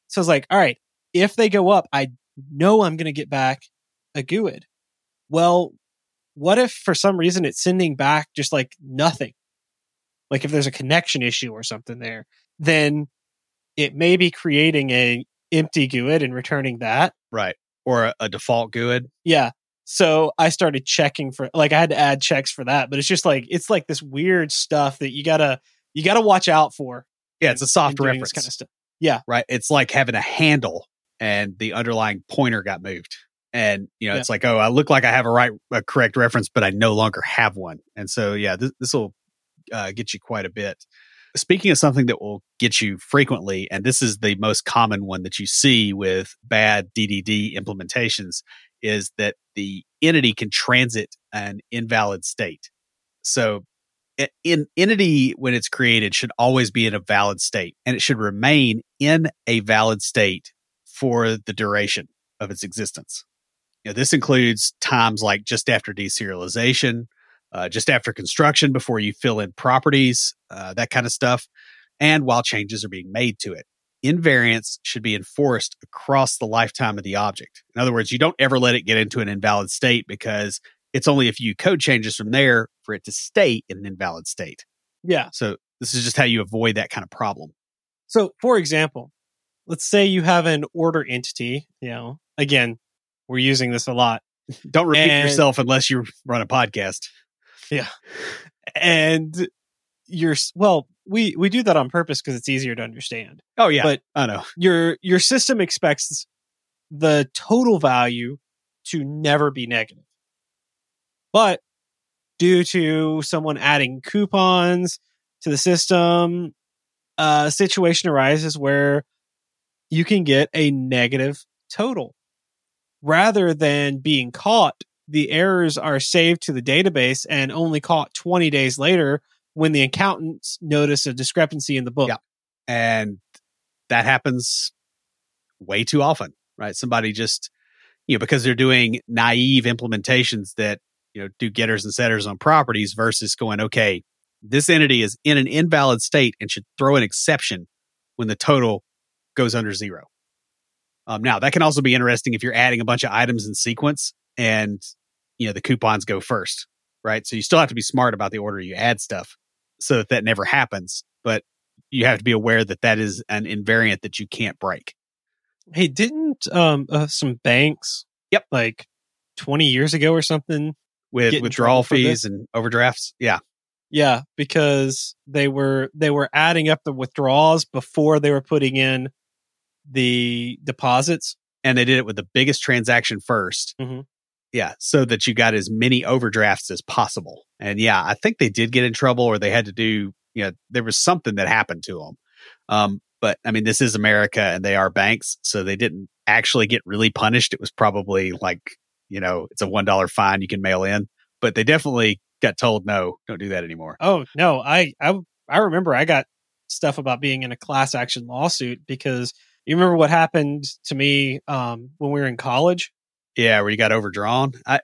so i was like all right if they go up i know i'm going to get back a GUID. Well, what if for some reason it's sending back just like nothing? Like if there's a connection issue or something there, then it may be creating a empty GUID and returning that. Right. Or a, a default GUID. Yeah. So I started checking for like I had to add checks for that, but it's just like it's like this weird stuff that you gotta you gotta watch out for. Yeah, it's a soft reference. kind of stuff. Yeah. right? It's like having a handle and the underlying pointer got moved. And you know, Yeah. it's like, oh, I look like I have a right, a correct reference, but I no longer have one. And so, yeah, this this will uh, get you quite a bit. Speaking of something that will get you frequently, and this is the most common one that you see with bad DDD implementations, is that the entity can transit an invalid state. So, in entity when it's created should always be in a valid state, and it should remain in a valid state for the duration of its existence. This includes times like just after deserialization, uh, just after construction, before you fill in properties, uh, that kind of stuff, and while changes are being made to it. Invariants should be enforced across the lifetime of the object. In other words, you don't ever let it get into an invalid state because it's only a few code changes from there for it to stay in an invalid state. Yeah. So this is just how you avoid that kind of problem. So, for example, let's say you have an order entity. You know, again, we're using this a lot, (laughs) Don't repeat And- yourself unless you run a podcast. And you're well, we we do that on purpose because it's easier to understand. Oh yeah, But- I know. Your your system expects the total value to never be negative, but due to someone adding coupons to the system, a situation arises where you can get a negative total. Rather than being caught, the errors are saved to the database and only caught 20 days later when the accountants notice a discrepancy in the book. And that happens way too often right? Somebody just you know because they're doing naive implementations that you know do getters and setters on properties versus going okay this entity is in an invalid state and should throw an exception when the total goes under zero. Um, now that can also be interesting if you're adding a bunch of items in sequence and you know the coupons go first right so you still have to be smart about the order you add stuff so that that never happens but you have to be aware that that is an invariant that you can't break. Hey, didn't um uh, some banks Yep. like 20 years ago or something With withdrawal fees and overdrafts. Yeah. Yeah, because they were they were adding up the withdrawals before they were putting in the deposits. And they did it with the biggest transaction 1st Mhm. Yeah. So that you got as many overdrafts as possible. And yeah, I think they did get in trouble or they had to do, you know, there was something that happened to them. Um, but I mean, this is America and they are banks. So they didn't actually get really punished. It was probably like, you know, it's a $1 fine you can mail in, but they definitely got told, no, don't do that anymore. Oh, no, I I I remember I got stuff about being in a class action lawsuit because you remember what happened to me um when we were in college? Yeah, where you got overdrawn. I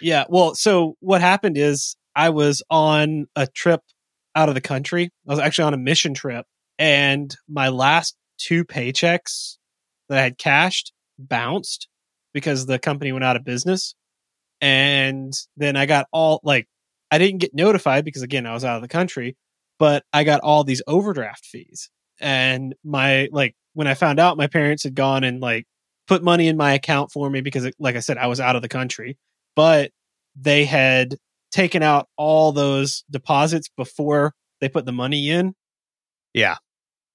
Yeah. Well, so what happened is I was on a trip out of the country. I was actually on a mission trip, and my last two paychecks that I had cashed bounced because the company went out of business. And then I got all like, I didn't get notified because again, I was out of the country, but I got all these overdraft fees. And my, like, when I found out my parents had gone and like put money in my account for me because, like I said, I was out of the country but they had taken out all those deposits before they put the money in. Yeah.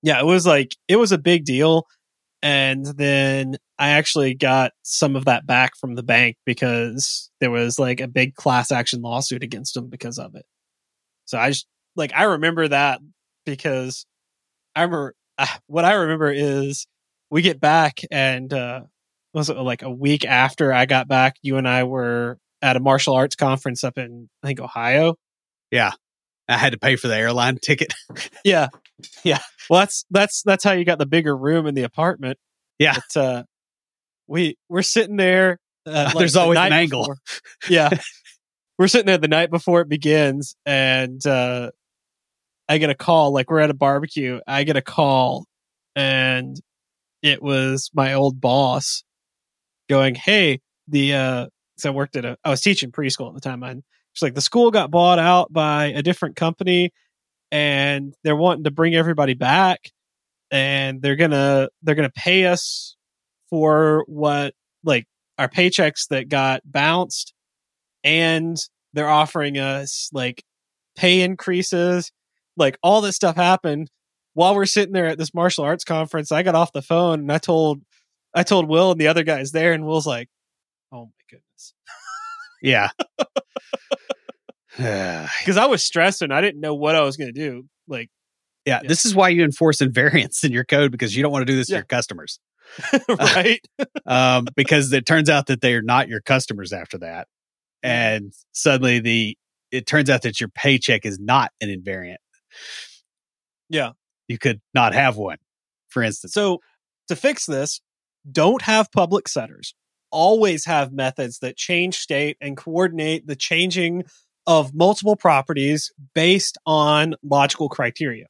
Yeah, it was like it was a big deal. And then I actually got some of that back from the bank because there was like a big class action lawsuit against them because of it. So I just like I remember that because I remember (sighs) what I remember is we get back and uh was it like a week after I got back, you and I were at a martial arts conference up in I think Ohio. Yeah. I had to pay for the airline ticket. (laughs) yeah. Yeah. Well that's that's that's how you got the bigger room in the apartment. Yeah. But, uh we we're sitting there uh, (laughs) like there's the always an angle. Before. Yeah. (laughs) we're sitting there the night before it begins and uh I get a call like we're at a barbecue. I get a call and it was my old boss going, "Hey, the uh so I worked at a I was teaching preschool at the time. And she's like, the school got bought out by a different company and they're wanting to bring everybody back and they're gonna they're gonna pay us for what like our paychecks that got bounced and they're offering us like pay increases like all this stuff happened while we're sitting there at this martial arts conference i got off the phone and i told i told will and the other guys there and will's like oh my goodness yeah. (laughs) (sighs) (sighs) Because I was stressing. I didn't know what I was going to do. Like, yeah, yeah, this is why you enforce invariants in your code because you don't want to do this yeah. to your customers. (laughs) right. (laughs) um, because it turns out that they are not your customers after that. And suddenly the, it turns out that your paycheck is not an invariant. Yeah. You could not have one, for instance. So to fix this, don't have public setters always have methods that change state and coordinate the changing of multiple properties based on logical criteria.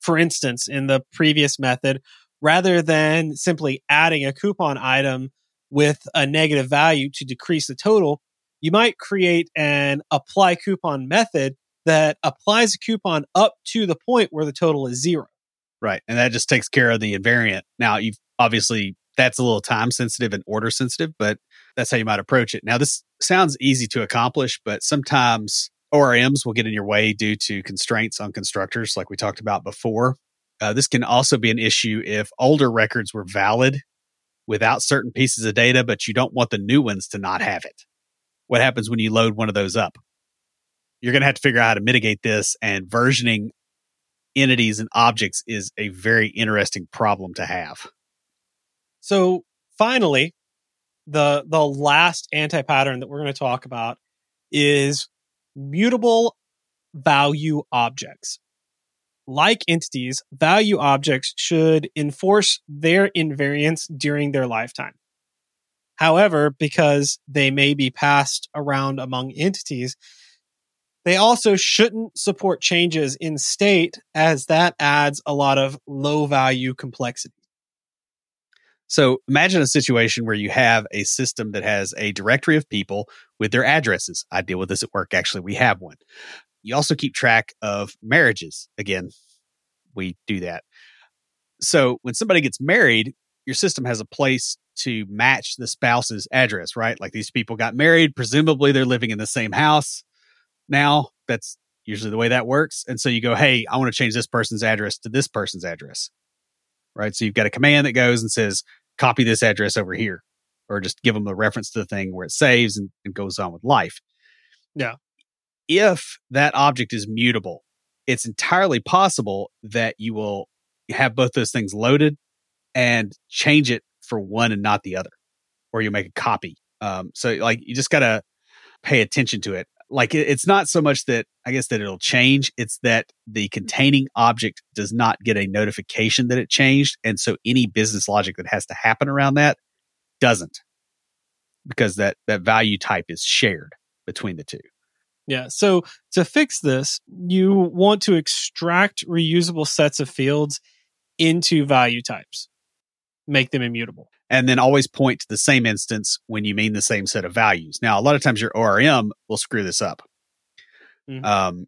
For instance, in the previous method, rather than simply adding a coupon item with a negative value to decrease the total, you might create an apply coupon method that applies a coupon up to the point where the total is zero. Right. And that just takes care of the invariant. Now, you've obviously that's a little time sensitive and order sensitive, but that's how you might approach it. Now, this sounds easy to accomplish, but sometimes ORMs will get in your way due to constraints on constructors, like we talked about before. Uh, this can also be an issue if older records were valid without certain pieces of data, but you don't want the new ones to not have it. What happens when you load one of those up? You're going to have to figure out how to mitigate this, and versioning entities and objects is a very interesting problem to have. So finally, the the last anti-pattern that we're going to talk about is mutable value objects. Like entities, value objects should enforce their invariants during their lifetime. However, because they may be passed around among entities, they also shouldn't support changes in state as that adds a lot of low value complexity. So imagine a situation where you have a system that has a directory of people with their addresses. I deal with this at work. Actually, we have one. You also keep track of marriages. Again, we do that. So when somebody gets married, your system has a place to match the spouse's address, right? Like these people got married, presumably they're living in the same house now. That's usually the way that works. And so you go, hey, I want to change this person's address to this person's address right? So you've got a command that goes and says, copy this address over here, or just give them a reference to the thing where it saves and, and goes on with life. Yeah. If that object is mutable, it's entirely possible that you will have both those things loaded and change it for one and not the other, or you make a copy. Um, so like you just got to pay attention to it like it, it's not so much that I guess that it'll change. It's that the mm-hmm. containing object does not get a notification that it changed. And so any business logic that has to happen around that doesn't because that, that value type is shared between the two. Yeah. So to fix this, you want to extract reusable sets of fields into value types, make them immutable and then always point to the same instance when you mean the same set of values. Now, a lot of times your ORM will screw this up. Mm-hmm. Um,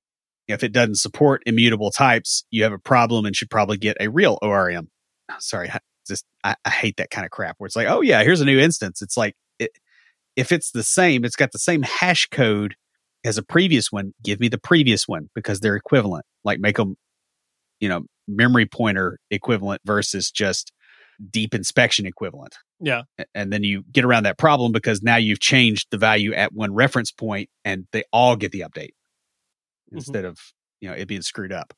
if it doesn't support immutable types, you have a problem and should probably get a real ORM. Sorry, just I, I hate that kind of crap where it's like, oh yeah, here's a new instance. It's like it, if it's the same, it's got the same hash code as a previous one. Give me the previous one because they're equivalent. Like make them, you know, memory pointer equivalent versus just deep inspection equivalent. Yeah. And then you get around that problem because now you've changed the value at one reference point and they all get the update mm-hmm. instead of, you know, it being screwed up.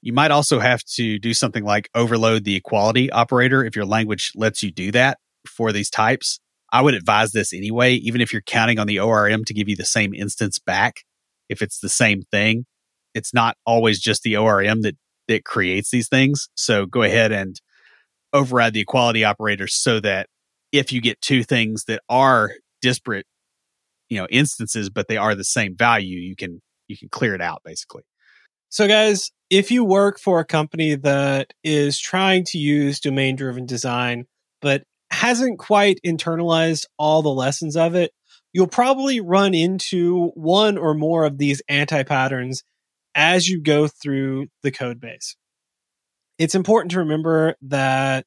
You might also have to do something like overload the equality operator if your language lets you do that for these types, I would advise this anyway, even if you're counting on the ORM to give you the same instance back. If it's the same thing, it's not always just the ORM that, that creates these things. So go ahead and override the equality operator so that if you get two things that are disparate, you know, instances, but they are the same value, you can, you can clear it out basically. So guys, if you work for a company that is trying to use domain driven design, but hasn't quite internalized all the lessons of it, you'll probably run into one or more of these anti patterns as you go through the code base. It's important to remember that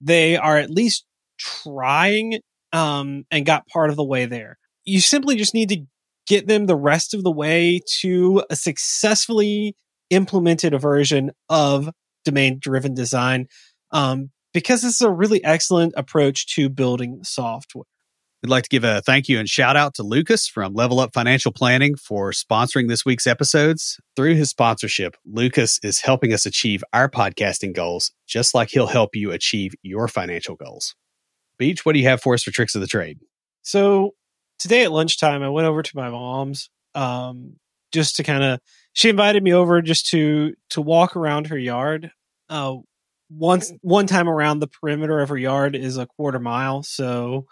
they are at least trying um, and got part of the way there. You simply just need to get them the rest of the way to a successfully implemented version of domain driven design um, because this is a really excellent approach to building software. We'd like to give a thank you and shout out to Lucas from Level Up Financial Planning for sponsoring this week's episodes. Through his sponsorship, Lucas is helping us achieve our podcasting goals, just like he'll help you achieve your financial goals. BJ, what do you have for us for tricks of the trade? So today at lunchtime, I went over to my mom's um, just to kind of. She invited me over just to to walk around her yard. Uh, once one time around the perimeter of her yard is a quarter mile, so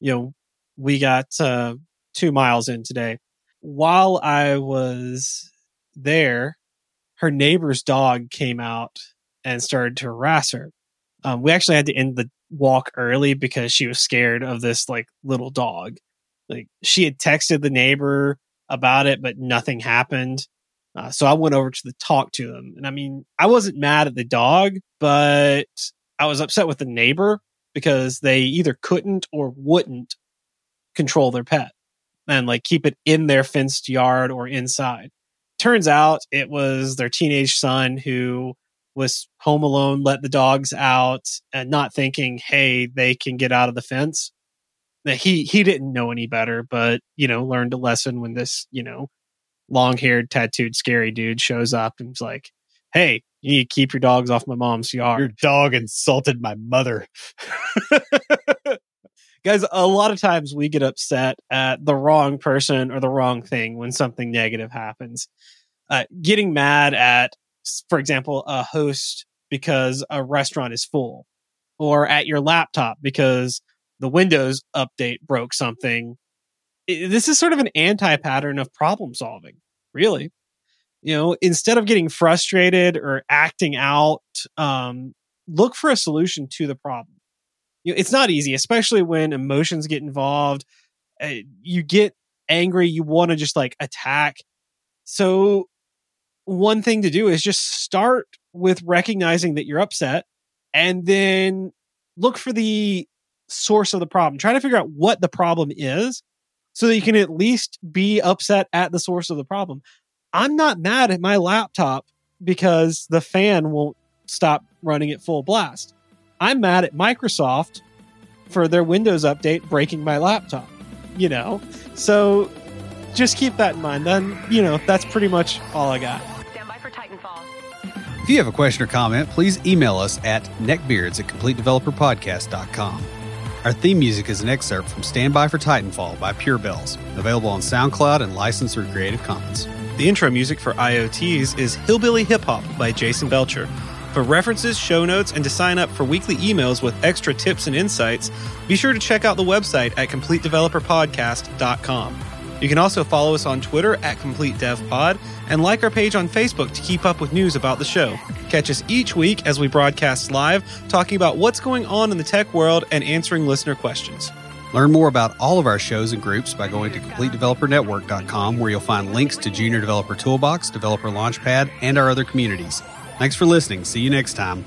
you know we got uh, two miles in today. While I was there, her neighbor's dog came out and started to harass her. Um, we actually had to end the walk early because she was scared of this like little dog. Like she had texted the neighbor about it, but nothing happened. Uh, so I went over to the talk to them, and I mean, I wasn't mad at the dog, but I was upset with the neighbor because they either couldn't or wouldn't control their pet and like keep it in their fenced yard or inside. Turns out it was their teenage son who was home alone, let the dogs out, and not thinking, hey, they can get out of the fence. That he he didn't know any better, but you know, learned a lesson when this, you know, long haired, tattooed, scary dude shows up and is like, Hey, you need to keep your dogs off my mom's yard. Your dog insulted my mother. (laughs) Guys, a lot of times we get upset at the wrong person or the wrong thing when something negative happens. Uh, getting mad at for example, a host because a restaurant is full, or at your laptop because the Windows update broke something. This is sort of an anti pattern of problem solving, really. You know, instead of getting frustrated or acting out, um, look for a solution to the problem. You know, it's not easy, especially when emotions get involved. Uh, you get angry, you want to just like attack. So one thing to do is just start with recognizing that you're upset and then look for the source of the problem. Try to figure out what the problem is so that you can at least be upset at the source of the problem. I'm not mad at my laptop because the fan won't stop running at full blast. I'm mad at Microsoft for their Windows update breaking my laptop, you know? So just keep that in mind. Then, you know, that's pretty much all I got. Stand by for Titanfall. If you have a question or comment, please email us at neckbeards at completedeveloperpodcast.com. Our theme music is an excerpt from Stand By for Titanfall by Pure Bells, available on SoundCloud and licensed through Creative Commons. The intro music for IoTs is Hillbilly Hip Hop by Jason Belcher. For references, show notes, and to sign up for weekly emails with extra tips and insights, be sure to check out the website at CompleteDeveloperPodcast.com. You can also follow us on Twitter at CompleteDevPod and like our page on Facebook to keep up with news about the show. Catch us each week as we broadcast live, talking about what's going on in the tech world and answering listener questions. Learn more about all of our shows and groups by going to CompleteDeveloperNetwork.com, where you'll find links to Junior Developer Toolbox, Developer Launchpad, and our other communities. Thanks for listening. See you next time.